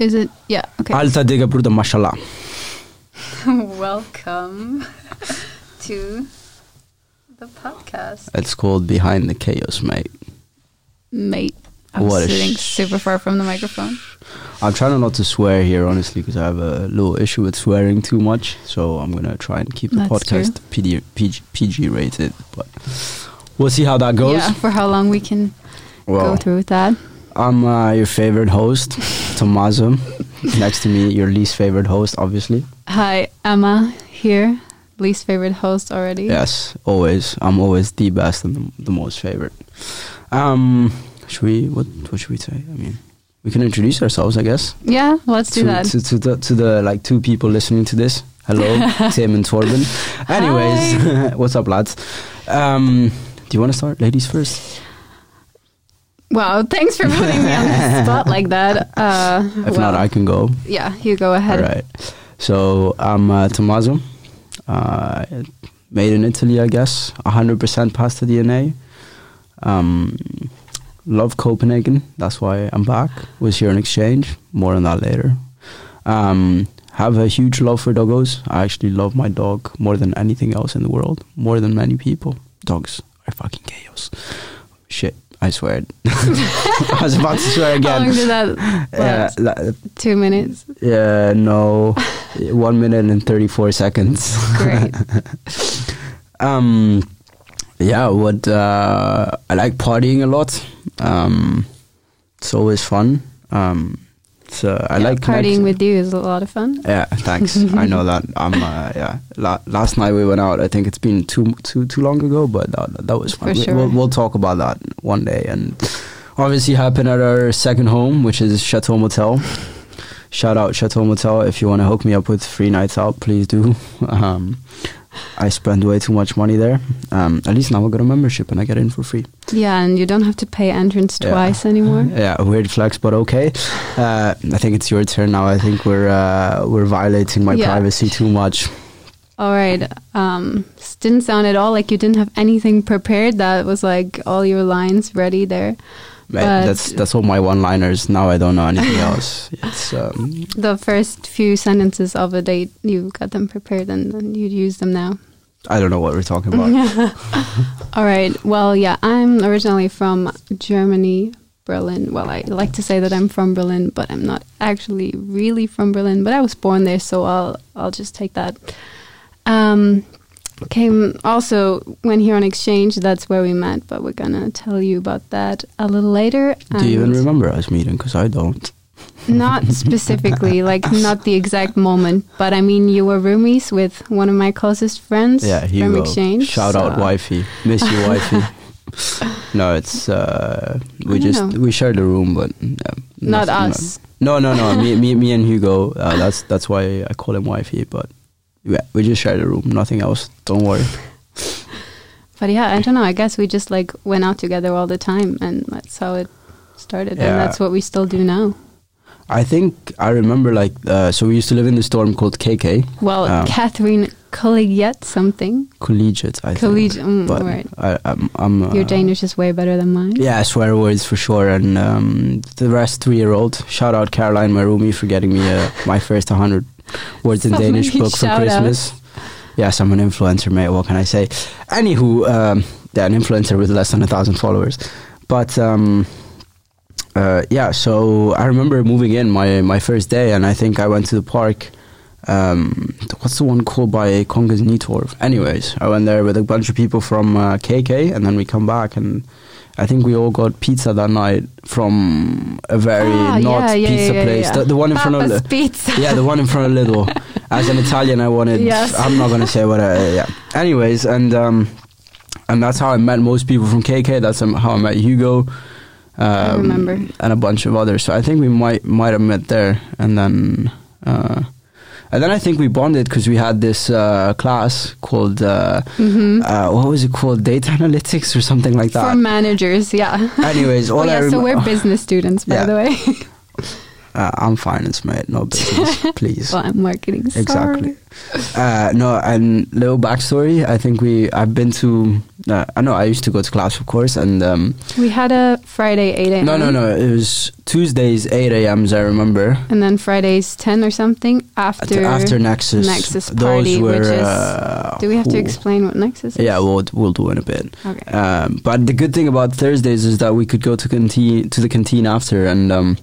Is it? Yeah. Okay. Alta digga bruder mashallah. Welcome to the podcast, It's called Behind the Chaos, mate. mate. I'm What sitting sh- super far from the microphone. I'm trying not to swear here, honestly, because I have a little issue with swearing too much. So I'm gonna try and keep the That's podcast PD, PG, PG rated. But we'll see how that goes. Yeah, for how long we can go through with that. I'm uh, your favorite host, Tommaso. Next to me, your least favorite host, obviously. Hi, Emma here. Least favorite host already. Yes, always. I'm always the best and the, the most favorite. Um, should we? What? What should we say? I mean, we can introduce ourselves, I guess. Yeah, let's do to, that. To, to the to the like two people listening to this. Hello, Tim and Torben. Anyways, what's up, lads? Um, do you want to start, ladies first? Wow, thanks for putting me on the spot like that. Uh, If well, not, I can go. yeah, you go ahead. All right. So I'm uh, Tommaso. Uh, made in Italy, I guess. 100% pasta DNA. Um, love Copenhagen. That's why I'm back. Was here on exchange. More on that later. Um, have a huge love for doggos. I actually love my dog more than anything else in the world. More than many people. Dogs are fucking chaos. Shit. I swear. I was about to swear again. How long did that last? la- Two minutes. yeah, no, one minute and thirty-four seconds. Great. um, yeah, what uh, I like partying a lot. Um, it's always fun. Um, so I like partying with you is a lot of fun. Yeah, thanks. I know that. I'm. Uh, yeah. La- last night we went out. I think it's been too too too long ago, but that, that was fun. For We- sure. We'll, we'll talk about that one day. And obviously happened at our second home, which is Chateau Motel. Shout out Chateau Motel. If you want to hook me up with free nights out, please do. Um, I spend way too much money there. Um, at least now I got a membership and I get in for free. Yeah, and you don't have to pay entrance Yeah. twice anymore. Yeah, weird flex, but okay. Uh, I think it's your turn now. I think we're uh, we're violating my Yeah. privacy too much. All right. Um, didn't sound at all like you didn't have anything prepared. That was like all your lines ready there. But- that's that's all my one-liners. Now I don't know anything else. It's um, The first few sentences of a date, you got them prepared and then you'd use them now. I don't know what we're talking about. All right. Well, yeah, I'm originally from Germany, Berlin. Well, I like to say that I'm from Berlin, but I'm not actually really from Berlin. But I was born there, so I'll I'll just take that. Um, came also when here on exchange. That's where we met, but we're gonna tell you about that a little later. Do you even remember us meeting? Because I don't. Not specifically, like not the exact moment, but I mean, you were roomies with one of my closest friends Yeah, from Hugo. exchange. Shout out, wifey. Miss you, wifey. no, it's uh, we just know. we shared a room, but uh, Not nothing- us. No, no, no. me, me, me, and Hugo. Uh, that's that's why I call him wifey. But yeah, we just shared a room. Nothing else. Don't worry. But yeah, I don't know. I guess we just like went out together all the time, and that's how it started, Yeah. and that's what we still do now. I think I remember like uh, so we used to live in the storm called KK Well, Um, Catherine Collegiate something. Collegiate. I Collegiate, think. mm, but right. I, I'm, I'm uh, Your Danish is way better than mine. Yeah, swear words for sure. And um, the rest three year old. Shout out Caroline, my roomie, for getting me uh, my first 100 words in Danish book for Christmas. Yes, I'm an influencer, mate. What can I say? Anywho, um, yeah, an influencer with less than a thousand followers. But um, uh, yeah, so I remember moving in my my first day, and I think I went to the park. Um, what's the one called by Kongens Nytorv? Anyways, I went there with a bunch of people from uh, KK, and then we come back, and I think we all got pizza that night from a very Ah, not yeah, pizza yeah, place, yeah. The, the one in front of Papa's Pizza. yeah, the one in front of Lidl. As an Italian, I wanted. Yes. I'm not gonna say what. I, yeah. Anyways, and um, and that's how I met most people from KK. That's um, how I met Hugo. Um, remember. and a bunch of others. So I think we might might have met there, and then. Uh, and then I think we bonded because we had this uh, class called uh, hmm uh, what was it called data analytics or something like that. For managers, yeah. Anyways, all oh, I yeah, so we're business students, by Yeah. the way. uh, I'm finance, mate, no business, please. well, I'm marketing. Sorry. Exactly. Uh, no, and little backstory. I think we I've been to Uh, I know I used to go to class, of course, and um, We had a Friday 8 a.m. no, no, no. It was Tuesdays eight a.m.s. I remember. And then Fridays 10 or something after. after Nexus, Nexus those party, were. which is- uh, Do we have to explain what Nexus is? Yeah, we'll we'll do in a bit. Okay. Um, but the good thing about Thursdays is that we could go to canteen to the canteen after, and um,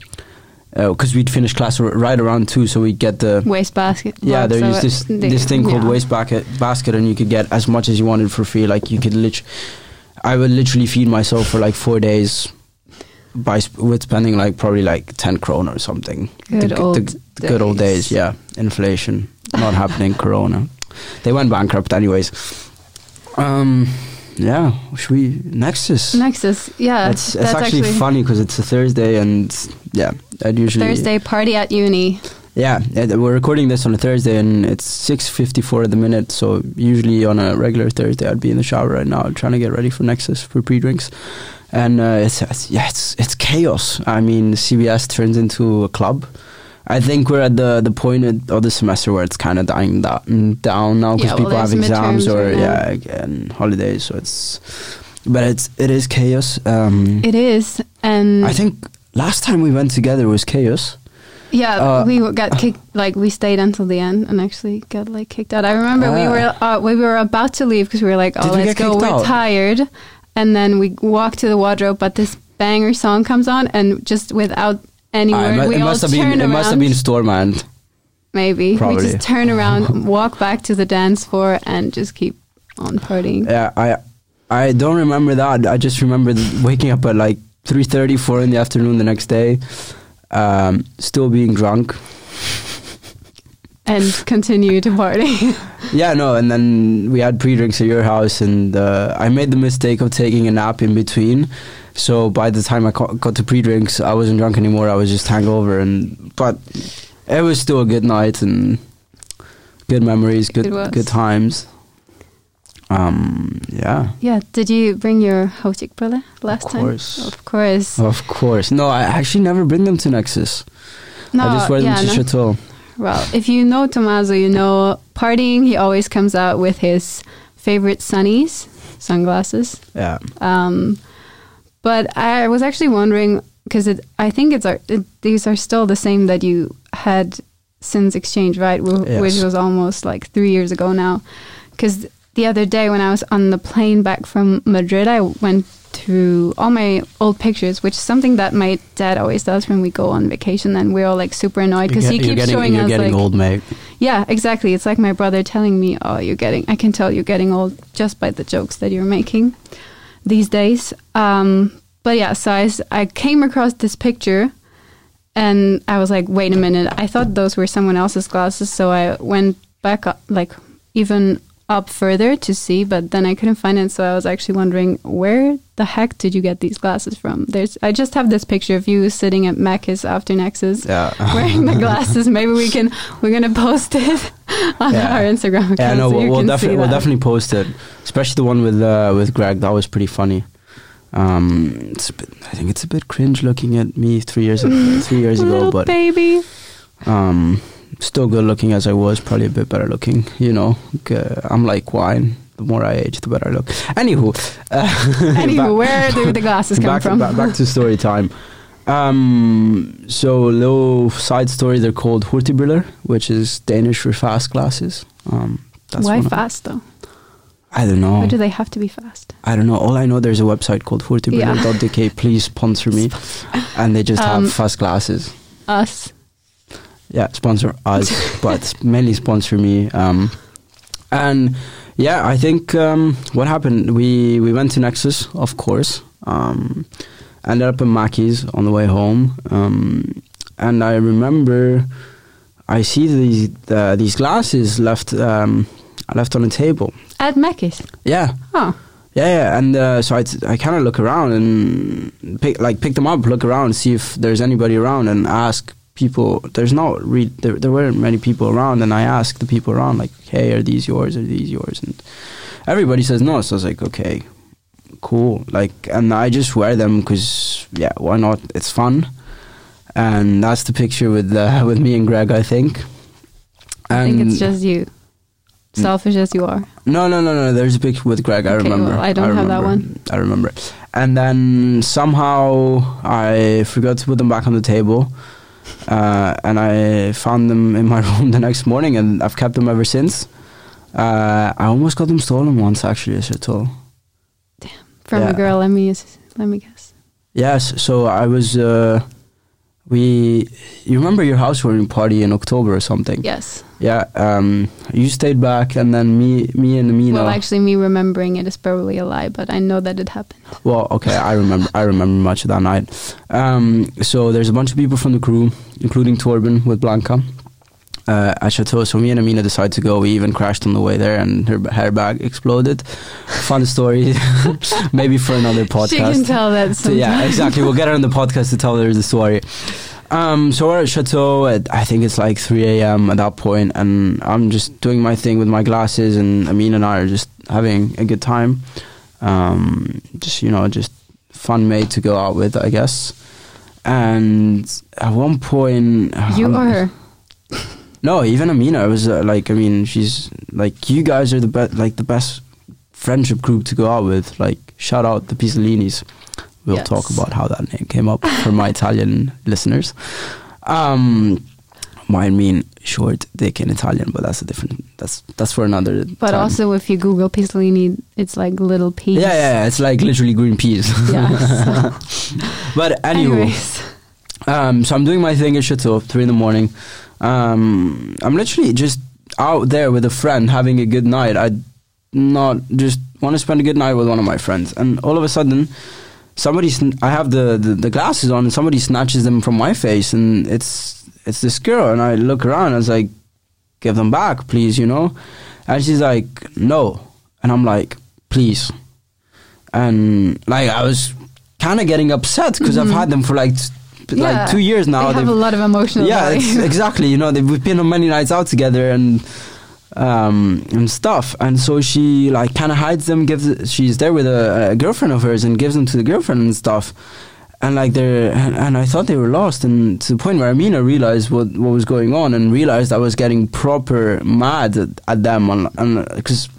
because we'd finish class r- right around two, so we'd get the Waste basket. yeah. Well, There so this this thing called yeah. waste basket basket, and you could get as much as you wanted for free. Like you could lit. I would literally feed myself for like four days. By sp- with spending like probably like ten krona or something. Good the, old the, the good old days. days. Yeah, inflation not happening. Corona, they went bankrupt anyways. Um, yeah. Should we Nexus? Nexus, yeah. It's, it's actually, funny because it's a Thursday and yeah, I'd usually Thursday party at uni. Yeah, we're recording this on a Thursday and it's six fifty four at the minute. So usually on a regular Thursday, I'd be in the shower right now trying to get ready for Nexus for pre drinks, and uh, it's, it's yeah, it's it's chaos. I mean, CBS turns into a club. I think we're at the the point of the semester where it's kind of dying da- mm, down now because Yeah, well, people have exams or right yeah, and holidays. So it's, but it's it is chaos. Um, It is. And I think last time we went together was chaos. Yeah, Uh, we got kicked. Like we stayed until the end and actually got like kicked out. I remember we Ah. were uh, we were about to leave because we were like, "Oh, let's go. We're out? tired." And then we walk to the wardrobe, but this banger song comes on, and just without any Ah, it we it all must have turn been around. it must have been Stormand. maybe we just turn around, walk back to the dance floor, and just keep on partying. Yeah, I I don't remember that. I just remember waking up at like 3:30, 4 in the afternoon the next day, um, still being drunk. and continue to party. Yeah, no, and then we had pre-drinks at your house, and uh, I made the mistake of taking a nap in between. So by the time I got to pre-drinks, I wasn't drunk anymore. I was just hangover, and but it was still a good night and good memories, good good times. Um, yeah, yeah. Did you bring your hotikbrille last time? Of time? course. Of course. of course. No, I actually never bring them to Nexus. No, I just wear them yeah, to no. Chateau. Well, if you know Tommaso, you know partying. He always comes out with his favorite sunnies, sunglasses. Yeah. Um, but I was actually wondering because I think it's our, it, these are still the same that you had since exchange, right? Wh- Yes. Which was almost like three years ago now. Because the other day when I was on the plane back from Madrid, I went through all my old pictures, which is something that my dad always does when we go on vacation. And we're all like super annoyed because he keeps getting, showing you're us getting like old, mate. yeah, exactly. It's like my brother telling me, "Oh, you're getting. I can tell you're getting old just by the jokes that you're making these days." Um, but yeah, so I, I came across this picture, and I was like, "Wait a minute! I thought those were someone else's glasses." So I went back, like even up further to see, but then I couldn't find it. So I was actually wondering, where the heck did you get these glasses from? There's, I just have this picture of you sitting at Macca's after Nexus Yeah. wearing the glasses. Maybe we can we're gonna post it on Yeah. our Instagram account. Yeah, no, so we'll, we'll, can defi- see we'll definitely post it, especially the one with uh, with Greg. That was pretty funny. Um, it's a bit, I think it's a bit cringe looking at me three years ago, three years ago, but baby. um, still good looking as I was. Probably a bit better looking. You know, I'm like wine. The more I age, the better I look. Anywho, uh, Anywho, back- where do the glasses come back, from? Back, back to story time. Um, so little side story. They're called Hurtibriller, which is Danish for fast glasses. Um, that's Why fast though? I don't know. Why do they have to be fast? I don't know. All I know, there's a website called Hurtibriller.dk. Please sponsor me, and they just Um, have fast glasses. Us. Yeah, sponsor us, but mainly sponsor me. Um, and yeah, I think um, what happened, we we went to Nexus, of course. Um, ended up in Macca's on the way home, um, and I remember I see these uh, these glasses left um, left on the table. At Macca's. Yeah, Oh. yeah, yeah. And uh, so I, t- I kind of look around and pick like pick them up, look around, see if there's anybody around, and ask people. There's not re- there, there weren't many people around, and I ask the people around like, "Hey, are these yours? Are these yours?" And everybody says no. So I was like, "Okay, cool." Like, and I just wear them because yeah, why not? It's fun. And that's the picture with uh, with me and Greg, I think. I think it's just you. selfish as you are. No, no, no, no. There's a picture with Greg. I remember. well, I don't have that one. I remember. And then somehow I forgot to put them back on the table. Uh, and I found them in my room the next morning, and I've kept them ever since. Uh, I almost got them stolen once, actually, as I told. From Yeah. a girl, let me let me guess. Yes, so I was. Uh, we, you remember your housewarming party in October or something? Yes. Yeah. Um, you stayed back, and then me, me and Amina. Well, actually, me remembering it is probably a lie, but I know that it happened. Well, okay, I remember. I remember much of that night. Um, so there's a bunch of people from the crew, including Torben with Blanca. Uh, at Chateau, so me and Amina decided to go. We even crashed on the way there, and her hair bag exploded. Fun story, maybe for another podcast. She can tell that. So, yeah, exactly. We'll get her on the podcast to tell her the story. Um, so we're at Chateau. At, I think it's like 3 a.m. at that point, and I'm just doing my thing with my glasses, and Amin and I are just having a good time. Um, just you know, just fun mate to go out with, I guess. And at one point, you um, or her. No, even Amina. Was uh, like, I mean, she's like, you guys are the best, like the best friendship group to go out with. Like, shout out the Pisolinis. We'll Yes. talk about how that name came up for my Italian listeners. Um, mine mean short dick in Italian, but that's a different. That's that's for another. But time. also, if you Google Pistolini, it's like little peas. yeah, yeah, yeah, it's like literally green peas. Yeah. but anyway, Anyways, Um, so I'm doing my thing at Chateau, three in the morning. Um, I'm literally just out there with a friend having a good night. I not just want to spend a good night with one of my friends, and all of a sudden, somebody sn- I have the, the the glasses on, and somebody snatches them from my face, and it's it's this girl, and I look around, and I was like, "Give them back, please," you know, and she's like, "No," and I'm like, "Please," and like I was kind of getting upset because I've had them for like. Yeah. Like two years now, they have they've- a lot of emotional yeah, it's, exactly. You know, they, we've been on many nights out together and um, and stuff. And so she like kind of hides them. Gives she's there with a, a girlfriend of hers and gives them to the girlfriend and stuff. And like they're and, and I thought they were lost. And to the point where Amina realized what what was going on and realized I was getting proper mad at, at them. And because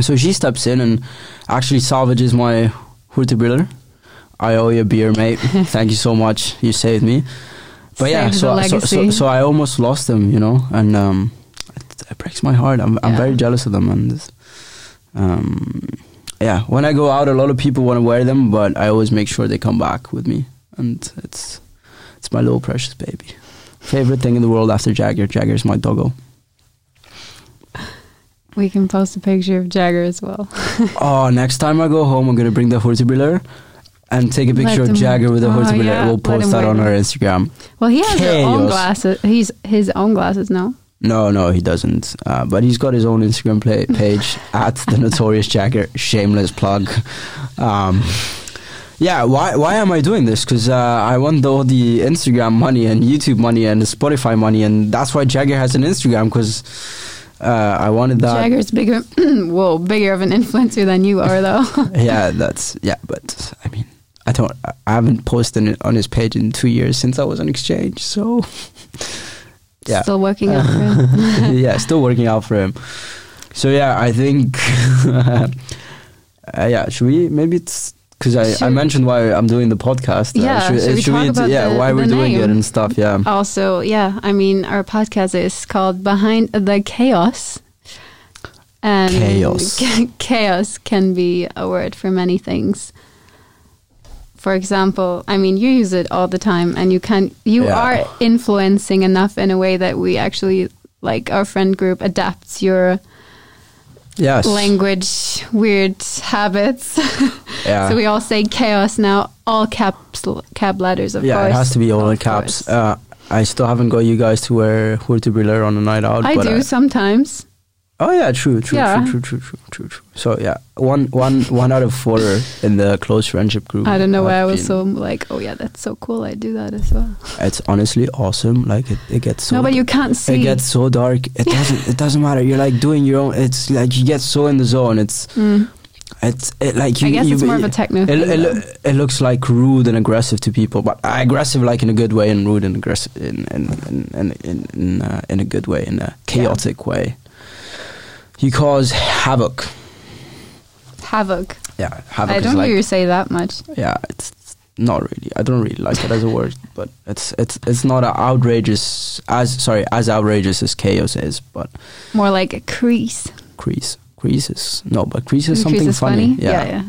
so she steps in and actually salvages my Hurtibriller. I owe you a beer, mate. Thank you so much. You saved me. But yeah, so, the so so legacy. so I almost lost them, you know, and um, it, it breaks my heart. I'm I'm Yeah. very jealous of them, and um, yeah, when I go out, a lot of people want to wear them, but I always make sure they come back with me, and it's it's my little precious baby. Favorite thing in the world after Jagger. Jagger's my doggo. we can post a picture of Jagger as well. oh, next time I go home, I'm gonna bring the Hurtibriller and take a picture of Jagger with the oh, Hurtibriller. yeah, We'll post that on our Instagram. Well, he has his own glasses. He's his own glasses now. No, no, he doesn't. Uh, but he's got his own Instagram play, page at the Notorious Jagger. Shameless plug. Um, yeah, why why am I doing this? Because uh, I want all the Instagram money and YouTube money and the Spotify money, and that's why Jagger has an Instagram. Because uh, I wanted that. Jagger's bigger, whoa, bigger of an influencer than you are, though. yeah, that's yeah. But I mean, I don't. I haven't posted on his page in two years since I was on exchange. So yeah. Still working out for him. yeah, still working out for him. So yeah, I think uh, yeah. Should we maybe it's because I, I mentioned why I'm doing the podcast. uh, Yeah, should we talk about yeah the- why we're the doing it and stuff. Yeah. Also, yeah, I mean, our podcast is called Behind the Chaos. And Chaos. chaos can be a word for many things. For example, I mean, you use it all the time, and you can you Yeah. are influencing enough in a way that we actually like our friend group adapts your Yes. language weird habits. Yeah. so we all say chaos now, all caps cap letters, of yeah, course. Yeah, it has to be all in caps. Uh, I still haven't got you guys to wear Hurtibriller on a night out. I but do sometimes. Oh yeah, true, true, Yeah. true, true, true, true, true, true. So yeah, one, one, one out of four in the close friendship group. I don't know why I was so like, oh yeah, that's so cool. I do that as well. It's honestly awesome. Like it, it gets so. no, but you can't see. It gets so dark. It doesn't. It doesn't matter. You're like doing your own. It's like you get so in the zone. It's. Mm. It's it, like you. I guess you, it's more of a techno It, thing. it, it looks like rude and aggressive to people, but aggressive like in a good way, and rude and aggressive in in in in in, in, uh, in a good way, in a chaotic way. He calls havoc. Havoc. Yeah, havoc I don't like hear you say that much. yeah, it's it's not really. I don't really like it as a word, but it's it's it's not a outrageous as sorry as outrageous as chaos is, but More like a crease. crease crease is no, but crease is Crease something is funny. Yeah, Yeah.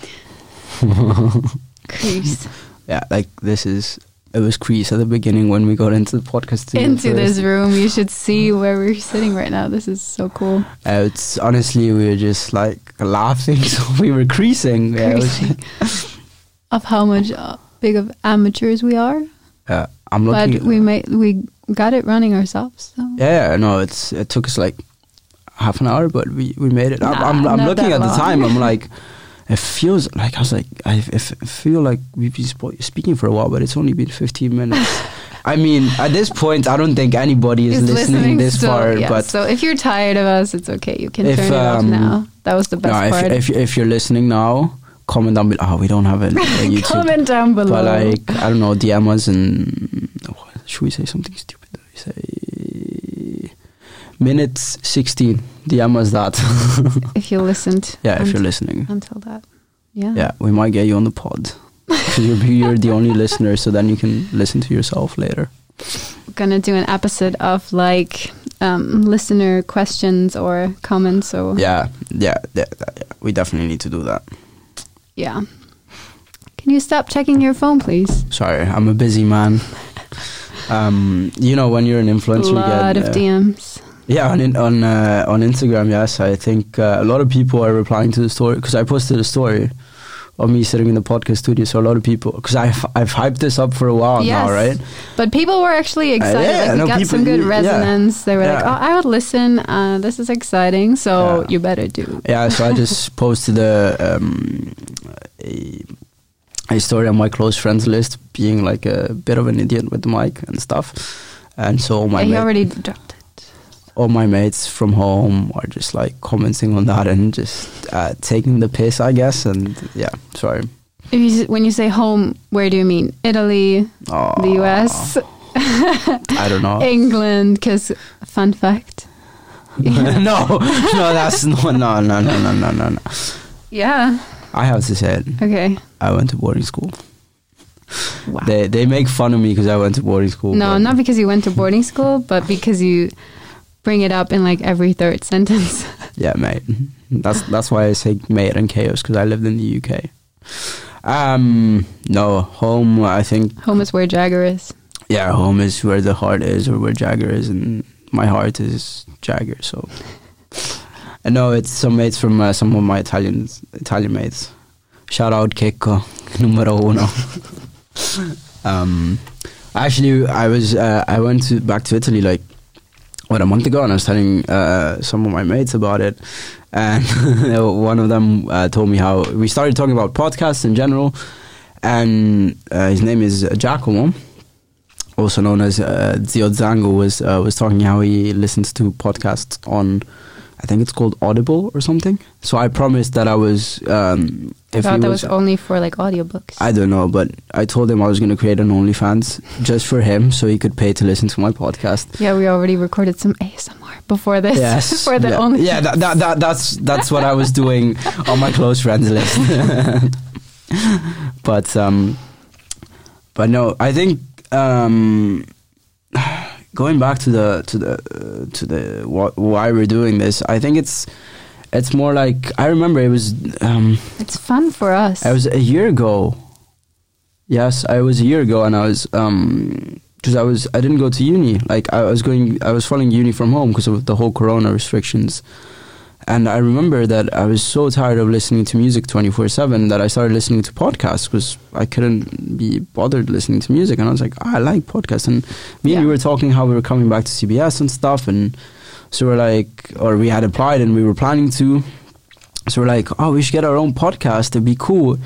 yeah. crease. yeah, like this is. It was crease at the beginning when we got into the podcast. studio Into this room, you should see where we're sitting right now. This is so cool. Uh, it's honestly we were just like laughing, so we were creasing. Yeah, was- of how much uh, big of amateurs we are, uh, I'm looking. but we made we got it running ourselves. So. Yeah, yeah, no, it's it took us like half an hour, but we, we made it. I'm, Nah, I'm, I'm looking that at the time. I'm like, it feels like I was like I feel like we've been spo- speaking for a while, but it's only been 15 minutes. I mean, at this point, I don't think anybody is Is listening, this so, far. yeah, but so if you're tired of us, it's okay. You can If, turn it off um, now. That was the best no, if, part. if if you're listening now, comment down below. Oh, we don't have a, a YouTube. Comment down below. But like I don't know, DM us and should we say something stupid? We say minutes 16. DM us that. if you listened. yeah, if you're listening. until that. Yeah. Yeah, we might get you on the pod. 'Cause you're, you're the only listener, so then you can listen to yourself later. We're Gonna do an episode of like um, listener questions or comments. So Yeah, yeah, yeah, yeah, we definitely need to do that. yeah. Can you stop checking your phone, please? Sorry, I'm a busy man. Um, you know, when you're an influencer, get a lot you of uh, DMs. Yeah, on in, on uh, on Instagram, yes, I think uh, a lot of people are replying to the story because I posted a story of me sitting in the podcast studio. So a lot of people, because I've I've hyped this up for a while now, right? But people were actually excited. yeah, like, we no, got people- some good yeah. resonance. They were like, "Oh, I would listen. Uh, this is exciting. So Yeah. you better do." Yeah, so I just posted a um, a, a story on my close friends list, being like a bit of an idiot with the mic and stuff. And so my Yeah, he already dropped it. All my mates from home are just like commenting on that and just uh, taking the piss, I guess. And yeah, sorry. If you, when you say home, where do you mean? Italy, Oh, the US, I don't know. England? Because fun fact. no, no, that's no, no, no, no, no, no, no, no. Yeah. I have to say it. Okay. I went to boarding school. Wow. They they make fun of me because I went to boarding school. no, not because you went to boarding school, but because you bring it up in like every third sentence. Yeah, mate. That's that's why I say mate and chaos because I lived in the UK. Um, no, home. I think Home is where Jagger is. yeah, home is where the heart is, or where Jagger is, and my heart is Jagger. So, I know it's some mates from uh, some of my Italian Italian mates. Shout out Kiko, numero uno. um, actually, I was uh, I went to back to Italy like what a month ago, and I was telling uh, some of my mates about it, and one of them uh, told me how we started talking about podcasts in general, and uh, his name is Giacomo, also known as uh, Zio Zango, was uh, was talking how he listens to podcasts on. I think it's called Audible or something. So I promised that I was. Um, I thought that was only for like audiobooks. I don't know, but I told him I was going to create an OnlyFans just for him, so he could pay to listen to my podcast. yeah, we already recorded some ASMR before this. Yes, for the yeah, only. yeah that, that, that, that's that's what I was doing on my close friends list. but um, but no, I think um, going back to the to the uh, to the wh- why we're doing this, I think it's it's more like I remember it was um, It's fun for us. I was a year ago. Yes, I was a year ago, and I was um because I was I didn't go to uni. Like I was going, I was following uni from home because of the whole Corona restrictions. And I remember that I was so tired of listening to music twenty four seven that I started listening to podcasts because I couldn't be bothered listening to music. And I was like, "Ah, I like podcasts. And me and you were talking how we were coming back to CBS and stuff, and so we're like, or we had applied and we were planning to. So we're like, oh, we should get our own podcast. It'd be cool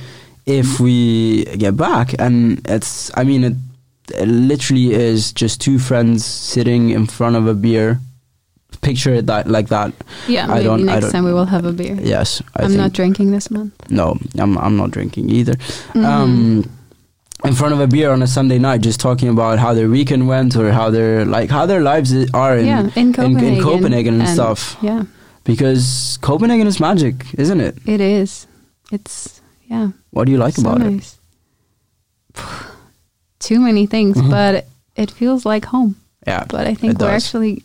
if we get back. And it's, I mean, it, it literally is just two friends sitting in front of a beer. Picture it that like that. yeah, I maybe next time we will have a beer. Yes, I I'm think. not drinking this month. no, I'm I'm not drinking either. Mhm. Um, in front of a beer on a Sunday night, just talking about how their weekend went or how their like how their lives are in yeah, in in, Copenhagen. in Copenhagen and, stuff. Yeah, Because Copenhagen is magic, isn't it? it is. It's yeah, What do you like so about it? Too many things, Mhm. but it feels like home. Yeah, But I think we're does. actually,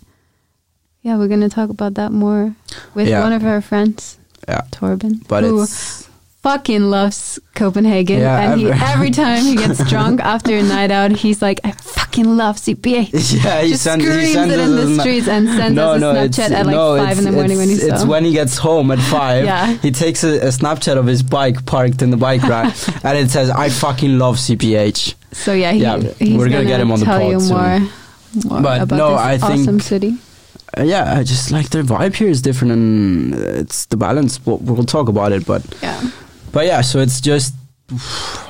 yeah, we're gonna talk about that more with Yeah. one of our friends, yeah. Torben, But who it's fucking loves Copenhagen, Yeah, and he, every time he gets drunk after a night out, he's like, "I fucking love CPH." yeah, he Just sends he screams sends it in the streets and sends no, us a no, Snapchat at like no, five in the morning when he's it's when he gets home at five. Yeah. He takes a, a Snapchat of his bike parked in the bike rack, and it says, "I fucking love CPH." So yeah, he, Yeah, he's we're gonna get him on the pod you soon. more, more But about no, this I think- awesome city. Uh, yeah, I just like their vibe here is different, and it's the balance. We'll, we'll talk about it, but Yeah, but yeah, so it's just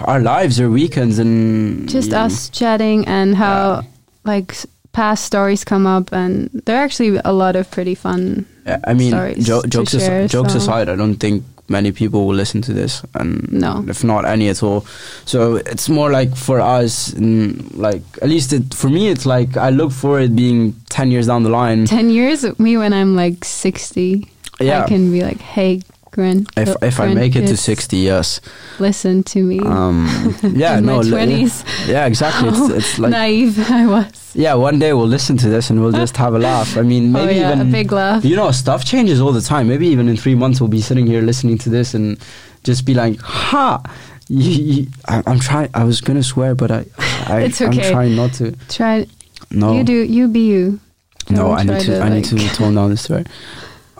our lives, our weekends, and just yeah. us chatting and how like past stories come up, and there are actually a lot of pretty fun. Yeah, I mean, jo- jokes, share, jokes so- aside, I don't think many people will listen to this, and No. if not any at all. So it's more like for us, like at least it, for me, it's like I look for it being ten years down the line. Ten years, me when I'm like sixty, Yeah, I can be like, "Hey, Gren, if if I make it to sixty, yes. listen to me." Um, yeah, in no, twenties, yeah, exactly. It's, it's like naive I was. yeah, one day we'll listen to this and we'll just have a laugh. I mean, maybe oh yeah, even a big laugh. you know stuff changes all the time. Maybe even in three months we'll be sitting here listening to this and just be like, "Ha." You, you, I, I'm trying. I was gonna swear, but I, I okay. I'm trying not to. Try No, you do you be you. no, Don't I need try to. I need to tone down the swear.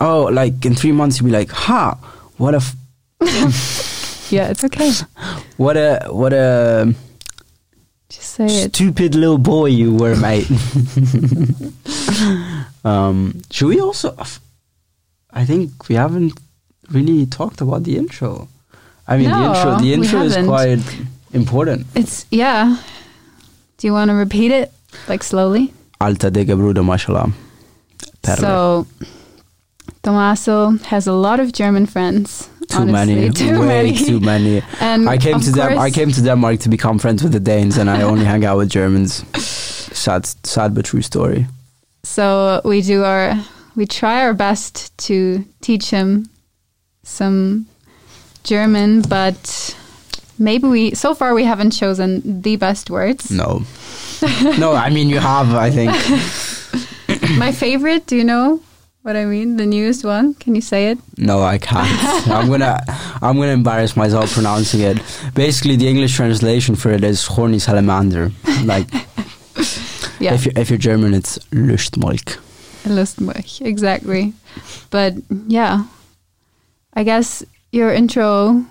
Oh, like in three months you'll be like, "Ha, what a, f- Yeah, it's okay. what a, what a Just say it. stupid little boy you were, mate." um, should we also? I think we haven't really talked about the intro. I mean, the No, intro. The intro is quite important. It's yeah. Do you want to repeat it like slowly? Alta digga broder, mashallah. So, Tommaso has a lot of German friends. too honestly. many, Too way many. too many. And I came to them. I came to Denmark to become friends with the Danes, and I only hang out with Germans. Sad, sad but true story. So we do our we try our best to teach him some German, but maybe we so far we haven't chosen the best words. No, no. I mean, you have. I think. My favorite, do you know what I mean? The newest one. Can you say it? No, I can't. I'm gonna. I'm gonna embarrass myself pronouncing it. Basically, the English translation for it is horny salamander. Like, Yeah. if you're if you're German, it's Lustmolch. Lustmilch, exactly. But yeah, I guess your intro.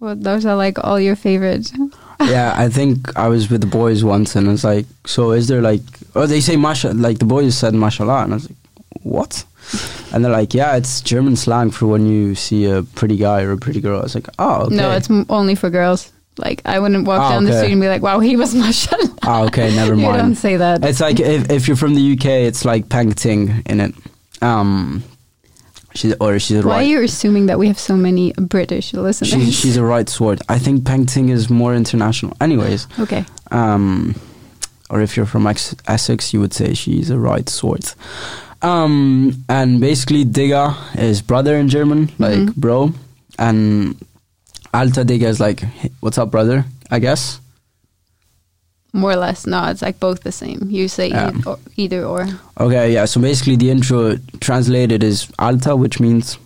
Well, those are like all your favorite. yeah, I think I was with the boys once, and it's like, so is there like, oh, they say masha, like the boys said mashallah, and I was like, what? And they're like, yeah, it's German slang for when you see a pretty guy or a pretty girl. I was like, oh, okay. No, it's m- only for girls. Like I wouldn't walk Ah, down the street and be like, "Wow, he was mashallah." oh, okay, never mind. you don't say that. It's like if, if you're from the UK, it's like peng ting in it. Um, she's or she's a Why are you assuming that we have so many British listeners? She's, she's a right sword. I think peng ting is more international. Anyways, okay. um, or if you're from Essex, you would say she's a right sword. Um, and basically, Digga is brother in German, like Mhm. bro, and Alta Digga is like, "Hey, what's up, brother? I guess. More or less. No, it's like both the same. You say Yeah. e- or, either or. Okay, yeah. So basically, the intro translated is Alta, which means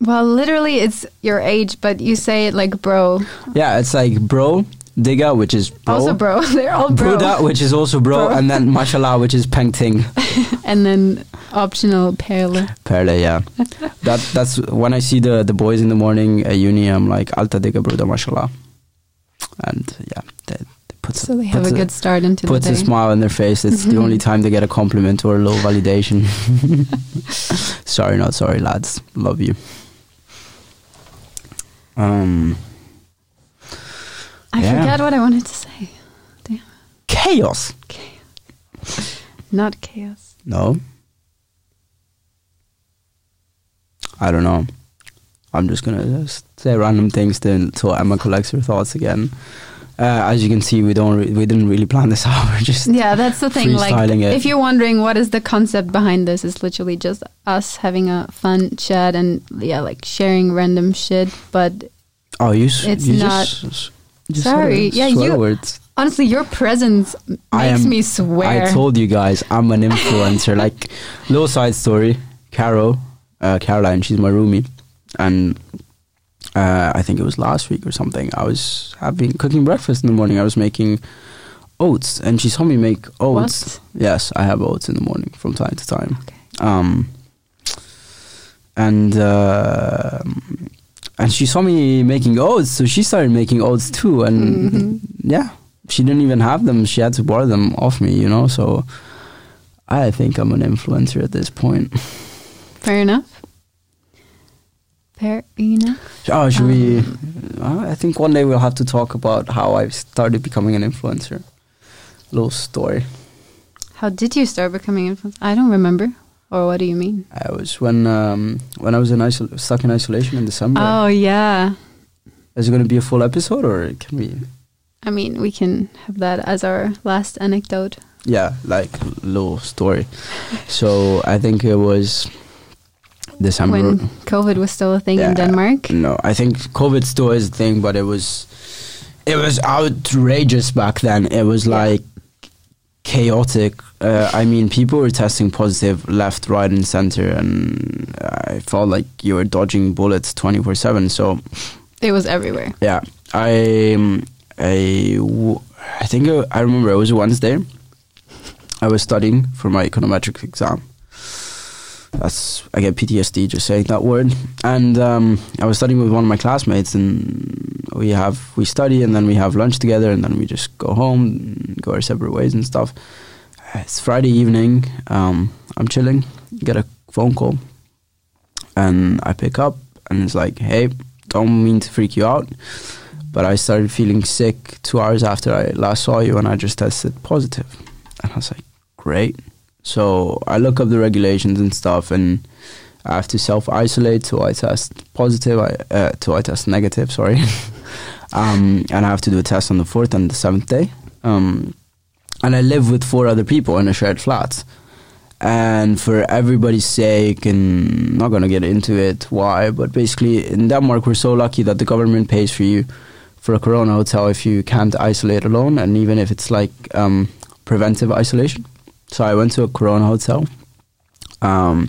Well, literally, it's your age, but you say it like bro. yeah, it's like bro, Digga, which is bro, Also, bro. They're all bro. Bruda, which is also bro, Bro. and then Mashallah, which is peng ting. and then optional perle. Perle, yeah. that that's when I see the the boys in the morning at uni. I'm like Alta Digga, Bruda, Mashallah, and yeah, that puts So they have puts a good start into puts the a smile on their face. It's the only time they get a compliment or a low validation. sorry, not sorry, lads. Love you. Um, I Yeah. forgot what I wanted to say. chaos. Not chaos. No. I don't know. I'm just gonna say random things then until Emma collects her thoughts again. Uh, as you can see, we don't re- we didn't really plan this out. We're just Yeah, that's the thing. Like, it. if you're wondering what is the concept behind this, it's literally just us having a fun chat and yeah, like sharing random shit. But oh you s- It's you not- just, just Sorry, yeah, you- words. honestly, your presence makes am- me swear. I told you guys I'm an influencer. like little side story. Carol, uh, Caroline, she's my roomie, and uh, I think it was last week or something. I was having cooking breakfast in the morning. I was making oats, and she saw me make oats. What? Yes, I have oats in the morning from time to time. Okay. Um, and uh, and she saw me making oats, so she started making oats too. And Mhm. yeah, she didn't even have them; she had to borrow them off me, you know. So I think I'm an influencer at this point. Fair enough. Fair enough. Oh, should we? Um, Uh, I think one day we'll have to talk about how I started becoming an influencer. Little story. How did you start becoming influencer? I don't remember. Or what do you mean? I was when um, when I was in isol- stuck in isolation in December. Oh yeah. Is it going to be a full episode or can we? I mean, we can have that as our last anecdote. Yeah, like little story. so I think it was December. When COVID was still a thing in Denmark. No, I think COVID still is a thing, but it was it was outrageous back then. It was Yeah. like chaotic. Uh, I mean, people were testing positive left, right, and center, and I felt like you were dodging bullets twenty four seven. So It was everywhere. yeah, I um, I w- I think it, I remember it was Wednesday. I was studying for my econometrics exam. That's I get PTSD just saying that word. And um, I was studying with one of my classmates, and we have we study, and then we have lunch together, and then we just go home, go our separate ways and stuff. It's Friday evening. Um, I'm chilling. Get a phone call, and I pick up, and it's like, "Hey, don't mean to freak you out." But I started feeling sick two hours after I last saw you, and I just tested positive. And I was like, great. So I look up the regulations and stuff, and I have to self isolate. So I test positive, I, uh, to I test negative, sorry. um, and I have to do a test on the fourth and the seventh day. Um, and I live with four other people in a shared flat. And for everybody's sake, and not gonna get into it why, but basically in Denmark we're so lucky that the government pays for you for a corona hotel if you can't isolate alone, and even if it's like um, preventive isolation. So I went to a corona hotel. Um,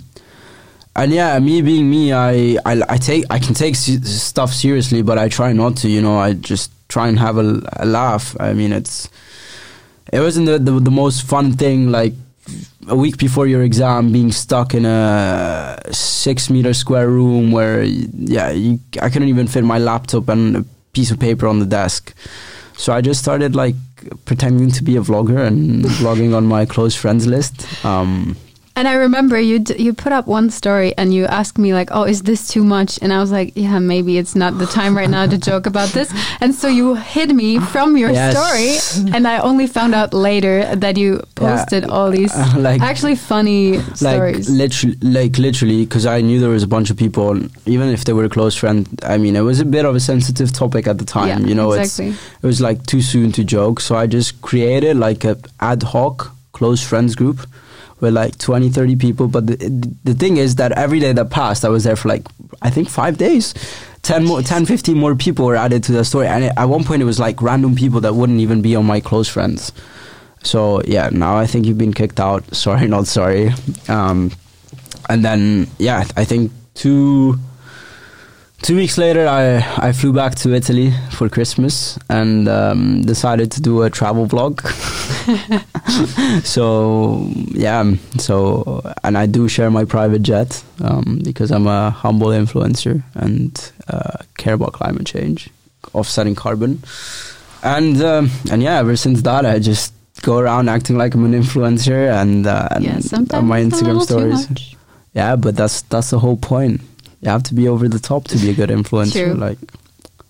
and yeah, me being me, I, I, I take I can take se- stuff seriously, but I try not to. You know, I just try and have a, a laugh. I mean, it's it wasn't the, the the most fun thing. Like a week before your exam, being stuck in a six meter square room where yeah, you, I couldn't even fit my laptop and a piece of paper on the desk. So I just started like pretending to be a vlogger and vlogging on my close friends list. Um, And I remember you d- you put up one story and you asked me like, "Oh, is this too much?" And I was like, "Yeah, maybe it's not the time right now to joke about this." And so you hid me from your Yes. story, and I only found out later that you posted all these like actually funny like stories. literally, like literally, because I knew there was a bunch of people, even if they were a close friend. I mean, it was a bit of a sensitive topic at the time. yeah, you know, exactly. it's it was like too soon to joke. So I just created like a ad hoc close friends group with like 20, 30 people. But the, the thing is that every day that passed, I was there for like, I think five days. 10, more, 10 15 more people were added to the story. And it, at one point, it was like random people that wouldn't even be on my close friends. So yeah, now I think you've been kicked out. Sorry, not sorry. Um, and then yeah, I think two two weeks later, I I flew back to Italy for Christmas and um, decided to do a travel vlog. so yeah, so and I do share my private jet um, because I'm a humble influencer and uh, care about climate change, offsetting carbon, and um, and yeah, ever since that, I just go around acting like I'm an influencer and, uh, and yeah, sometimes on my Instagram stories. Yeah, but that's that's the whole point. You have to be over the top to be a good influencer. True. Like,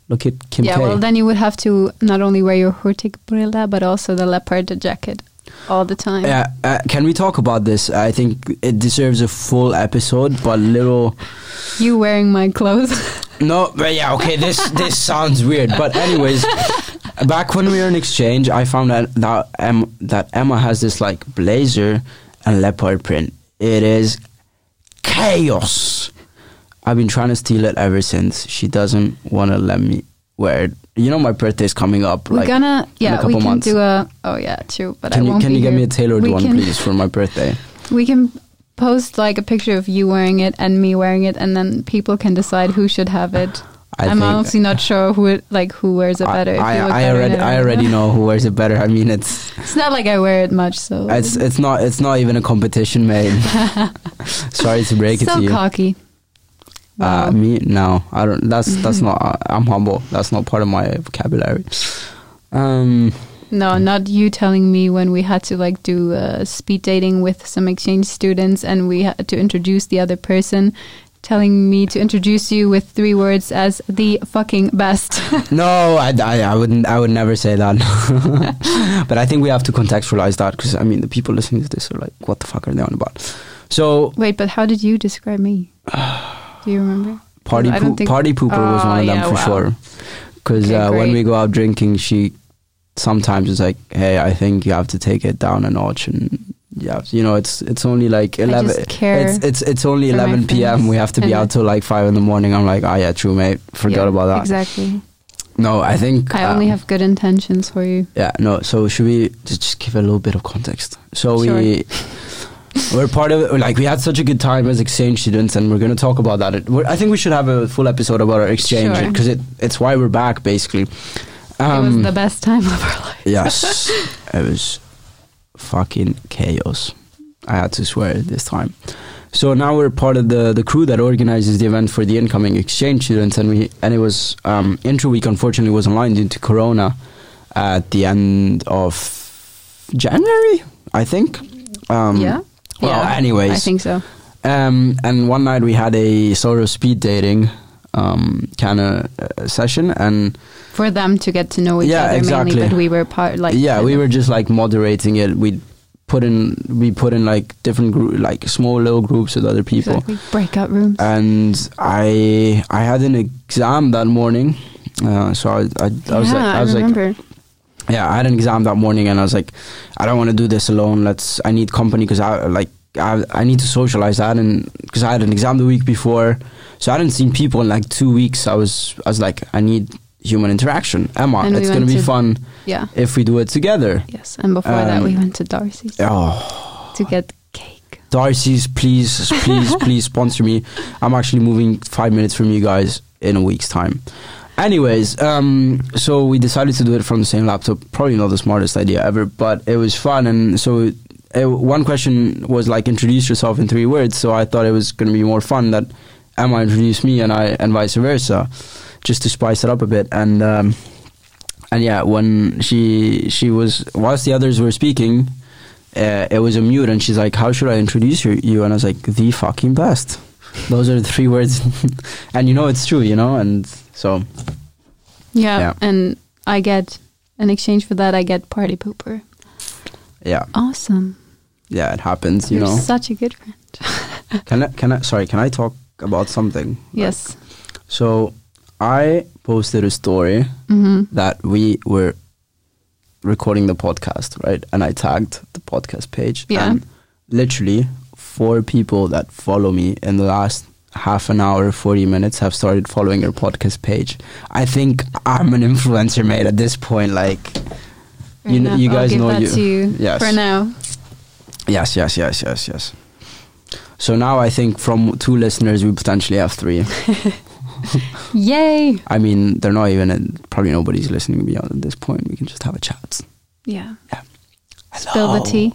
look at Kim Yeah, K. well, then you would have to not only wear your Hurtig brilla, but also the leopard jacket. all the time. Yeah, uh, can we talk about this? I think it deserves a full episode, but little. You wearing my clothes? No, but yeah, okay. This this sounds weird, but anyways, back when we were in exchange, I found out that Em, that Emma has this like blazer and leopard print. It is chaos. I've been trying to steal it ever since. She doesn't want to let me wear it. You know, my birthday's coming up. We're like, gonna in a yeah, couple we can months. do a oh yeah, true. But Can I you won't can be you get here. me a tailored We one, can- please, for my birthday? We can post like a picture of you wearing it and me wearing it, and then people can decide who should have it. I I'm think- honestly not sure who it, like who wears it better. if I, you look I, I better in already it or I not. already know who wears it better. I mean, it's It's not like I wear it much, so it's it's not it's not even a competition, mate. Sorry to break it so to you. cocky. Uh, me no, I don't. That's that's not. uh, I'm humble. That's not part of my vocabulary. Um, No, not you telling me when we had to like do uh, speed dating with some exchange students and we had to introduce the other person, telling me to introduce you with three words as the fucking best. no, I, I, I wouldn't. I would never say that. but I think we have to contextualize that because I mean the people listening to this are like, what the fuck are they on about? So Wait, but how did you describe me? Do you remember? party think- party pooper was one of them yeah, for wow. sure. Because Okay, uh, when we go out drinking, she sometimes is like, "Hey, I think you have to take it down a notch." And yeah, you know, it's it's only like eleven. It's it's it's only eleven p.m. We have to be out till like five in the morning. I'm like, "Oh yeah, true, mate. Forgot Yeah, about that." Exactly. No, I think I only um, have good intentions for you. Yeah, no. So should we just, just give a little bit of context? So Sure. we we're part of it. Like we had such a good time as exchange students, and we're going to talk about that. We're, I think we should have a full episode about our exchange Sure. because it it's why we're back basically. it was Um, the best time of our life. yes, it was fucking chaos. I had to swear this time. So now we're part of the the crew that organizes the event for the incoming exchange students, and we and it was um, intro week. Unfortunately, was online due to Corona at the end of January, I think. Um, yeah. Well, yeah, anyways, I think so. um, and one night we had a sort of speed dating um, kind of uh, session, and For them to get to know each Yeah, other exactly. mainly, but we were part like yeah, we were just like moderating it. We put in we put in like different group, like small little groups with other people. exactly breakout rooms. And I I had an exam that morning, uh, so I I, I was like I was like remember. Yeah I had an exam that morning, and I was like I don't want to do this alone. Let's I need company because I like I I need to socialize that and because I had an exam the week before, so I hadn't seen people in like two weeks. I was I was like I need human interaction. Emma, And we it's gonna went be to- fun yeah. if we do it together. Yes, and before that Um, we went to Darcy's Oh. to get cake. Darcy's, please, please, please sponsor me. I'm actually moving five minutes from you guys in a week's time. Anyways, um, so we decided to do it from the same laptop. Probably not the smartest idea ever, but it was fun. And so uh one question was like, introduce yourself in three words. So I thought it was going to be more fun that Emma introduced me and I, and vice versa, just to spice it up a bit. And um, and yeah, when she she was whilst the others were speaking, uh, it was a mute, and she's like, "How should I introduce you?" you? And I was like, "The fucking best." Those are the three words, and you know it's true, you know. And so Yeah, Yeah. and I get in exchange for that I get party pooper. yeah, Awesome. yeah, it happens, you You're know. such a good friend. Can I? Can I? Sorry, can I talk about something? yes. So I posted a story hmm that we were recording the podcast, right? And I tagged the podcast page. Yeah. And literally four people that follow me in the last half an hour, 40 minutes have started following your podcast page. I think I'm an influencer, mate, at this point. Like, Fair you, kn- enough. you guys know that you. to you Yes. for now. Yes, yes, yes, yes, yes. So now I think from two listeners, we potentially have three. Yay! I mean, they're not even, probably nobody's listening beyond at this point. We can just have a chat. Yeah. Yeah. Spill the tea.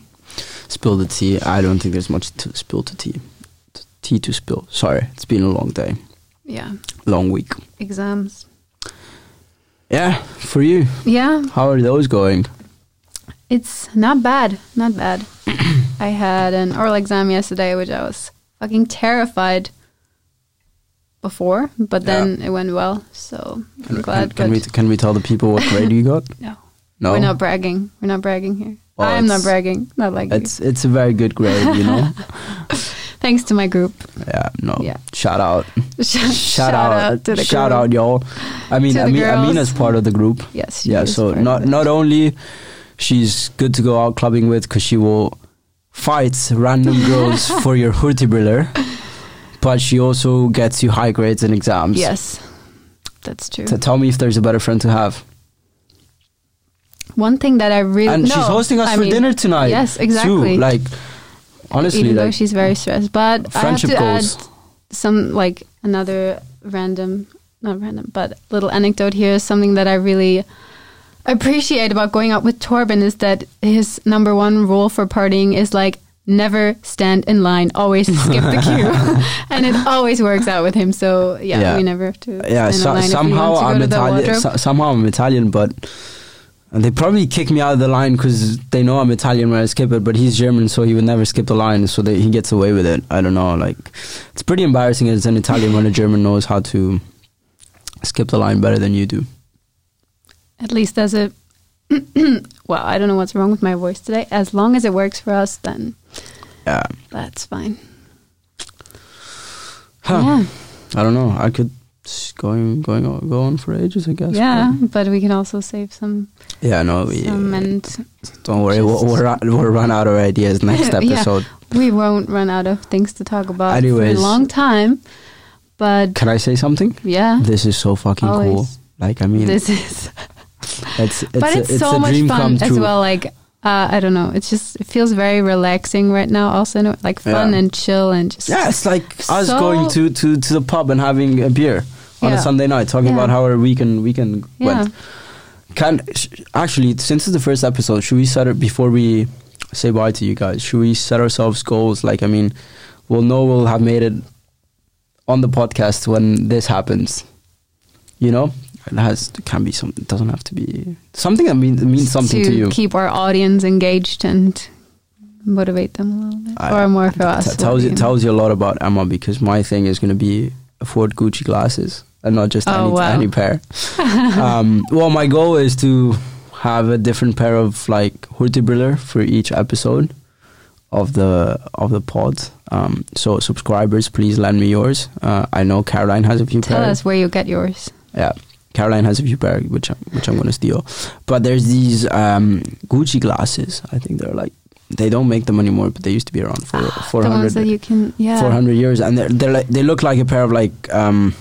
Spill the tea. I don't think there's much to spill the tea. Tea to spill. Sorry, it's been a long day, Yeah. long week. Exams. Yeah, for you, Yeah, how are those going? it's not bad. Not bad. I had an oral exam yesterday, which I was fucking terrified before, but then it went well. So I'm Can, glad. can we but can we tell the people what grade you got? no, No, we're not bragging. We're not bragging here. Oh, I'm not bragging. Not like you. It's it's a very good grade, you know. Thanks to my group. yeah, no. Yeah. Shout out. Shout, Shout, out. to the shout group. out, y'all. I mean, To I mean, Amina's part of the group. Yes. yeah. So not not only she's good to go out clubbing with because she will fight random girls for your hurtigbriller, but she also gets you high grades in exams. Yes, that's true. So tell me if there's a better friend to have. One thing that I really and no, she's hosting us I for mean, dinner tonight. Yes, Too. exactly. Like honestly, even though she's very stressed. But friendship I have to goals. add some like another random, not random, but little anecdote here. Something that I really appreciate about going out with Torben is that his number one rule for partying is like never stand in line, always skip the queue, and it always works out with him. So yeah, Yeah. we never have to. yeah. So, line if we somehow to I'm Italian. So, somehow I'm Italian, but. And they probably kick me out of the line because they know I'm Italian when I skip it, but he's German, so he would never skip the line, so they, he gets away with it. I don't know, like it's pretty embarrassing as an Italian when a German knows how to skip the line better than you do. At least as a well, I don't know what's wrong with my voice today. As long as it works for us, then Yeah, that's fine. Huh. Yeah, I don't know. I could going going on, go on for ages, I guess. yeah, but we can also save some yeah. No, we some, uh, and don't worry. We'll, we'll, run, we'll run out of ideas next Yeah. episode. we won't run out of things to talk about for Anyways. a long time. But Can I say something? yeah, This is so fucking cool. Like I mean, this is. it's it's but a, it's, it's so much fun as well. Like uh, I don't know, it's just it feels very relaxing right now. Also, in a- like fun Yeah. and chill and just Yeah, it's like us going to, to, to the pub and having a beer on a Sunday night, talking Yeah. about how our weekend weekend yeah. went. Can sh- actually, since it's the first episode, should we set it before we say bye to you guys? Should we set ourselves goals? Like, I mean, we'll know we'll have made it on the podcast when this happens. You know, it has it can be some. It doesn't have to be something that means means something to, you. keep our audience engaged and motivate them a little bit, I- or more for us. T- tells you tells you a lot about Emma because my thing is going to be afford Gucci glasses and not just Oh, any wow. any pair. um, well, my goal is to have a different pair of like Hurtigbriller for each episode of the of the pod. Um, so subscribers, please lend me yours. Uh, I know Caroline has a few Tell pairs. us where you get yours. Yeah. Caroline has a few pair, which I'm, which I'm gonna steal. But there's these um, Gucci glasses. I think they're like they don't make them anymore, but they used to be around for four the ones hundred that you can, yeah. 400 years and they're, they're like they look like a pair of like um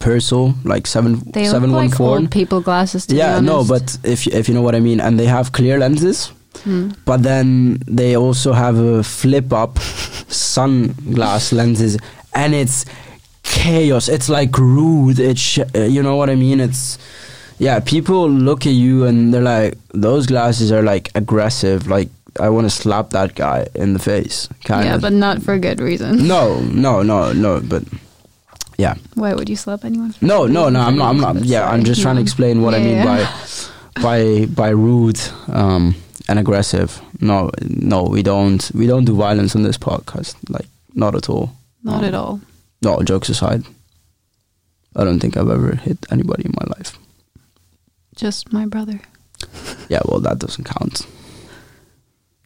Persol like seven They seven look one like four old people glasses. To yeah no but if you- if you know what I mean and they have clear lenses Hmm. but then they also have a flip up sunglass lenses and it's chaos it's like rude it's sh- uh, you know what I mean it's yeah people look at you and they're like those glasses are like aggressive like I want to slap that guy in the face kind yeah, of but not for good reason. no, no, no, no. But yeah, Why would you slap anyone? no, no, no. I'm not. I'm not. Yeah, I'm just trying to explain what I mean Yeah. by by by rude um, and aggressive. No, no, we don't. We don't do violence on this podcast. Like, not at all. Not Um, at all. No, jokes aside, I don't think I've ever hit anybody in my life. Just my brother. Yeah, well, that doesn't count.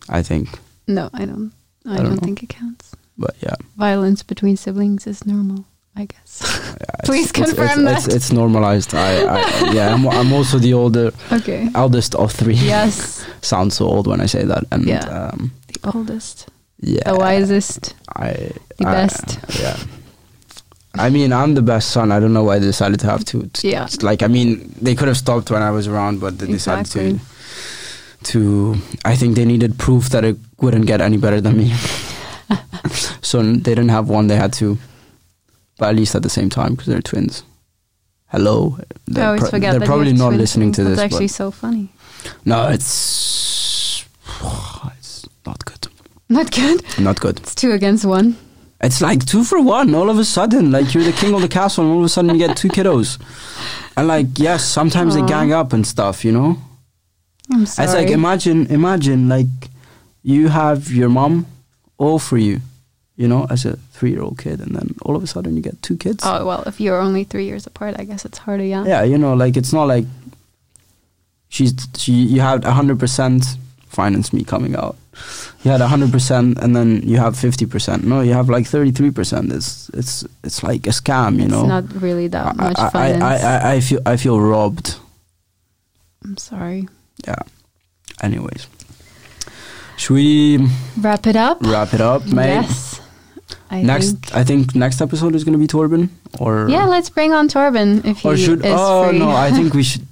I think, No, I don't. I, I don't don't, think it counts. but yeah. Violence between siblings is normal, I guess. yeah Please it's, confirm it's, It's, that. it's normalized. I, I yeah. I'm, I'm also the older, okay. eldest of three. Yes, sounds so old when I say that. And Yeah. um, the oldest, yeah, the wisest, I, the I- best. Yeah. I mean, I'm the best son. I don't know why they decided to have two. Yeah. it's like I mean, they could have stopped when I was around, but they decided to. To, I think they needed proof that it wouldn't get any better than me. so they didn't have one; they had two, but at least at the same time because they're twins. Hello, I always pro- forget they're that probably not listening to this. That's actually so funny. no, it's it's not good. Not good. Not good. It's two against one. It's like two for one. All of a sudden, like you're the king of the castle, and all of a sudden you get two kiddos. And like, yes, sometimes they gang up and stuff. You know, I'm sorry. it's like imagine, imagine like you have your mom all for you, you know, as a three-year-old kid, and then all of a sudden you get two kids. oh well, if you're only three years apart, I guess it's harder. Yeah. yeah, you know, like it's not like she's she you had hundred percent finance me coming out. You had hundred percent, and then you have fifty percent. No, you have like thirty three percent. It's it's it's like a scam, you it's know. not really that I, much I, finance. I, I, I feel I feel robbed. I'm sorry. Yeah. Anyways, should we Wrap it up. wrap it up, mate? Yes. I next, think. I think next episode is gonna be Torben, or Yeah, let's bring on Torben if he or should is oh free. no i think we should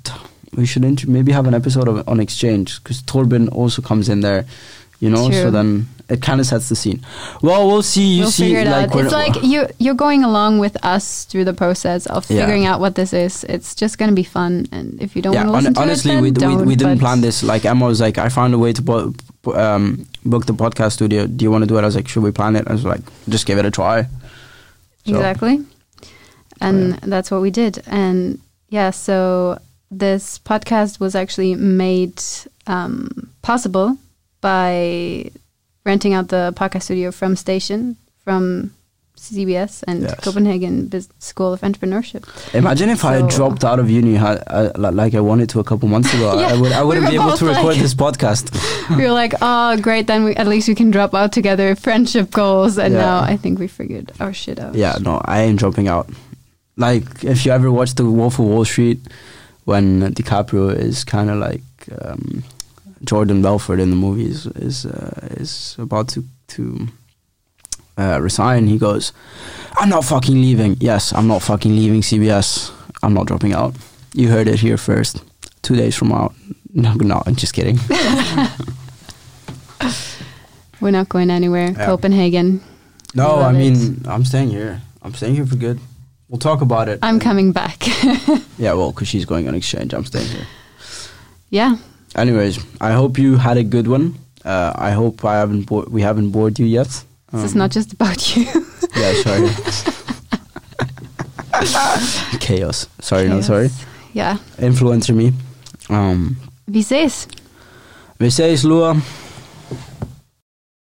we should maybe have an episode of on exchange because torben also comes in there you know so then it kind of sets the scene well we'll see you we'll see figure it like out. It's like you you're going along with us through the process of Yeah. figuring out what this is. It's just going to be fun, and if you don't yeah want to listen to honestly it, then we, we, don't, we didn't plan this like emma was like i found a way to bo- um, book the podcast studio do you want to do it i was like should we plan it i was like just give it a try So, Exactly. And yeah. that's what we did. And yeah, so this podcast was actually made um, possible by renting out the podcast studio from Station, from CBS and Yes. Copenhagen Bus School of Entrepreneurship. Imagine if I had dropped out of uni uh, like I wanted to a couple months ago. Yeah, I would, I wouldn't were be able to record this podcast. we were like, oh, great, then we, at least we can drop out together, friendship goals. And Yeah. now I think we figured our shit out. Yeah, no, I ain't dropping out. Like, if you ever watched The Wolf of Wall Street, when DiCaprio is kind of like um, Jordan Belfort in the movie is is, uh, is about to to uh, resign, he goes, "I'm not fucking leaving. Yes, I'm not fucking leaving CBS. I'm not dropping out. You heard it here first. Two days from out. No, no, I'm just kidding. We're not going anywhere. Yeah. Copenhagen. No, I it. mean, I'm staying here. I'm staying here for good. We'll talk about it. I'm coming back. Yeah, well, because she's going on exchange. I'm staying here. yeah. Anyways, I hope you had a good one. Uh, I hope I haven't bo- we haven't bored you yet. This is Um, not just about you. Yeah, sorry. Chaos. Sorry, no, sorry. Yeah. Influencer me. Um, vi ses. vi ses, Lua.